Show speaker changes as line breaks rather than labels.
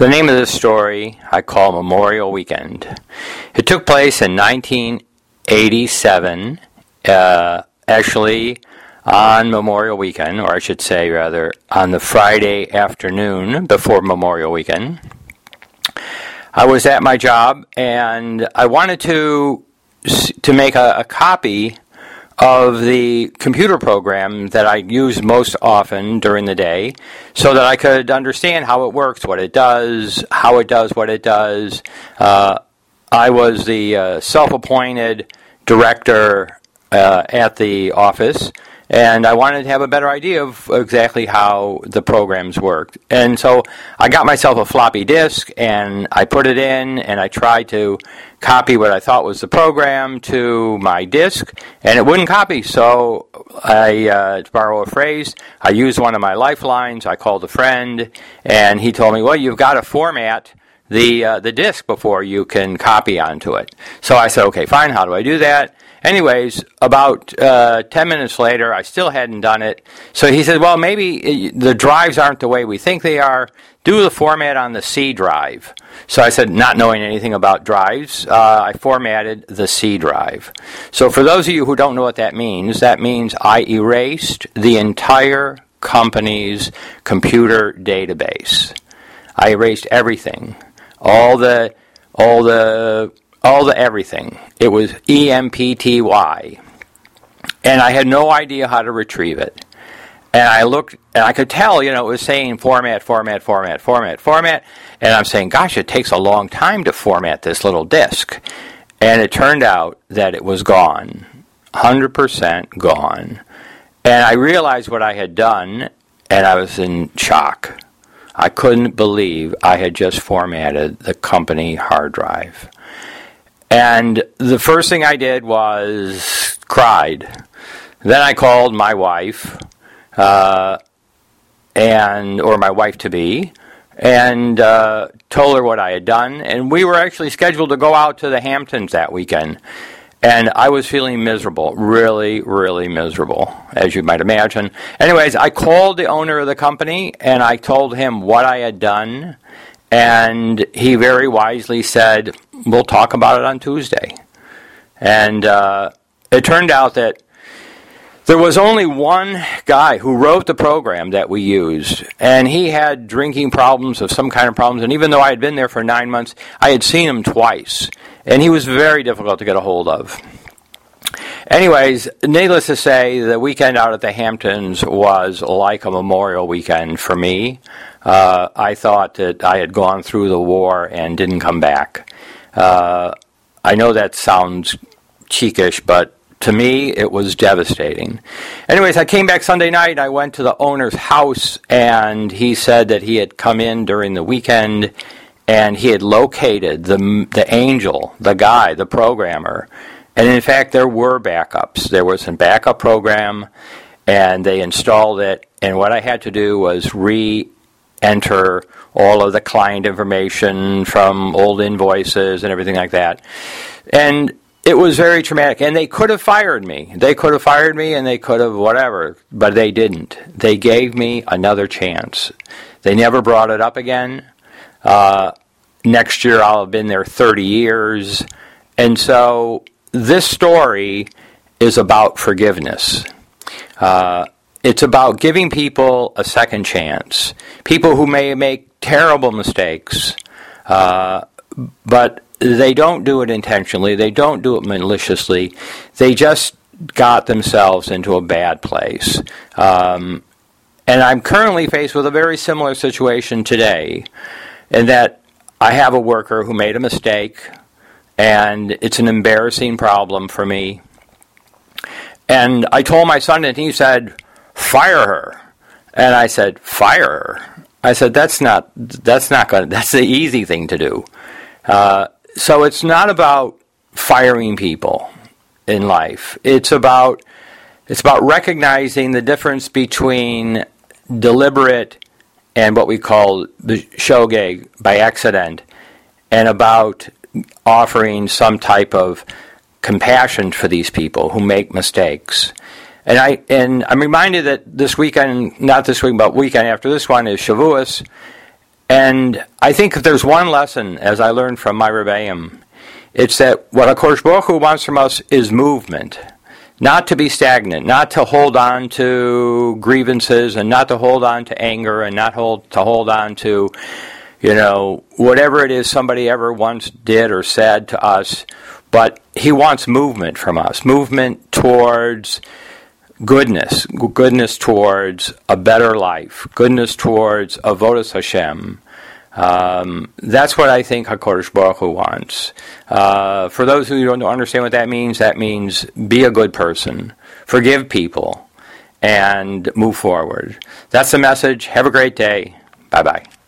The name of this story I call Memorial Weekend. It took place in 1987, uh, actually on Memorial Weekend, or I should say, rather, on the Friday afternoon before Memorial Weekend. I was at my job and I wanted to to make a, a copy of the computer program that I use most often during the day so that I could understand how it works, what it does, how it does what it does. Uh, I was the uh, self appointed director uh, at the office and I wanted to have a better idea of exactly how the programs worked. And so I got myself a floppy disk and I put it in and I tried to copy what I thought was the program to my disk and it wouldn't copy. So I, uh, to borrow a phrase, I used one of my lifelines. I called a friend and he told me, well, you've got to format the uh, the disk before you can copy onto it. So I said, okay, fine. How do I do that? Anyways, about uh, 10 minutes later, I still hadn't done it. So he said, Well, maybe uh, the drives aren't the way we think they are. Do the format on the C drive. So I said, Not knowing anything about drives, uh, I formatted the C drive. So for those of you who don't know what that means, that means I erased the entire company's computer database. I erased everything. All the all the all the everything. It was EMPTY. And I had no idea how to retrieve it. And I looked, and I could tell, you know, it was saying format, format, format, format, format. And I'm saying, gosh, it takes a long time to format this little disk. And it turned out that it was gone 100% gone. And I realized what I had done, and I was in shock. I couldn't believe I had just formatted the company hard drive. And the first thing I did was cried. Then I called my wife, uh, and or my wife to be, and uh, told her what I had done. And we were actually scheduled to go out to the Hamptons that weekend. And I was feeling miserable, really, really miserable, as you might imagine. Anyways, I called the owner of the company and I told him what I had done. And he very wisely said, we'll talk about it on Tuesday. And uh, it turned out that there was only one guy who wrote the program that we used, and he had drinking problems of some kind of problems. And even though I had been there for nine months, I had seen him twice, and he was very difficult to get a hold of. Anyways, needless to say, the weekend out at the Hamptons was like a memorial weekend for me. Uh, I thought that I had gone through the war and didn't come back. Uh, I know that sounds cheekish, but to me, it was devastating. Anyways, I came back Sunday night. I went to the owner's house, and he said that he had come in during the weekend and he had located the, the angel, the guy, the programmer. And in fact, there were backups. There was a backup program, and they installed it. And what I had to do was re enter all of the client information from old invoices and everything like that. And it was very traumatic. And they could have fired me. They could have fired me and they could have whatever, but they didn't. They gave me another chance. They never brought it up again. Uh, next year I'll have been there 30 years. And so this story is about forgiveness. Uh, it's about giving people a second chance. People who may make terrible mistakes, uh, but they don't do it intentionally, they don't do it maliciously, they just got themselves into a bad place. Um, and I'm currently faced with a very similar situation today, in that I have a worker who made a mistake, and it's an embarrassing problem for me. And I told my son, and he said, fire her. And I said, fire her. I said, that's not, that's not going that's the easy thing to do. Uh, so it's not about firing people in life. It's about, it's about recognizing the difference between deliberate and what we call the shogeg by accident, and about offering some type of compassion for these people who make mistakes. And I and I'm reminded that this weekend, not this week, but weekend after this one is Shavuos, And I think if there's one lesson, as I learned from my Rebbeim, it's that what HaKadosh Baruch Hu wants from us is movement. Not to be stagnant, not to hold on to grievances and not to hold on to anger and not hold, to hold on to, you know, whatever it is somebody ever once did or said to us. But he wants movement from us, movement towards goodness, goodness towards a better life, goodness towards a avodas Hashem. Um, that's what I think Hakadosh Baruch Hu wants. Uh, for those who don't understand what that means, that means be a good person, forgive people, and move forward. That's the message. Have a great day. Bye bye.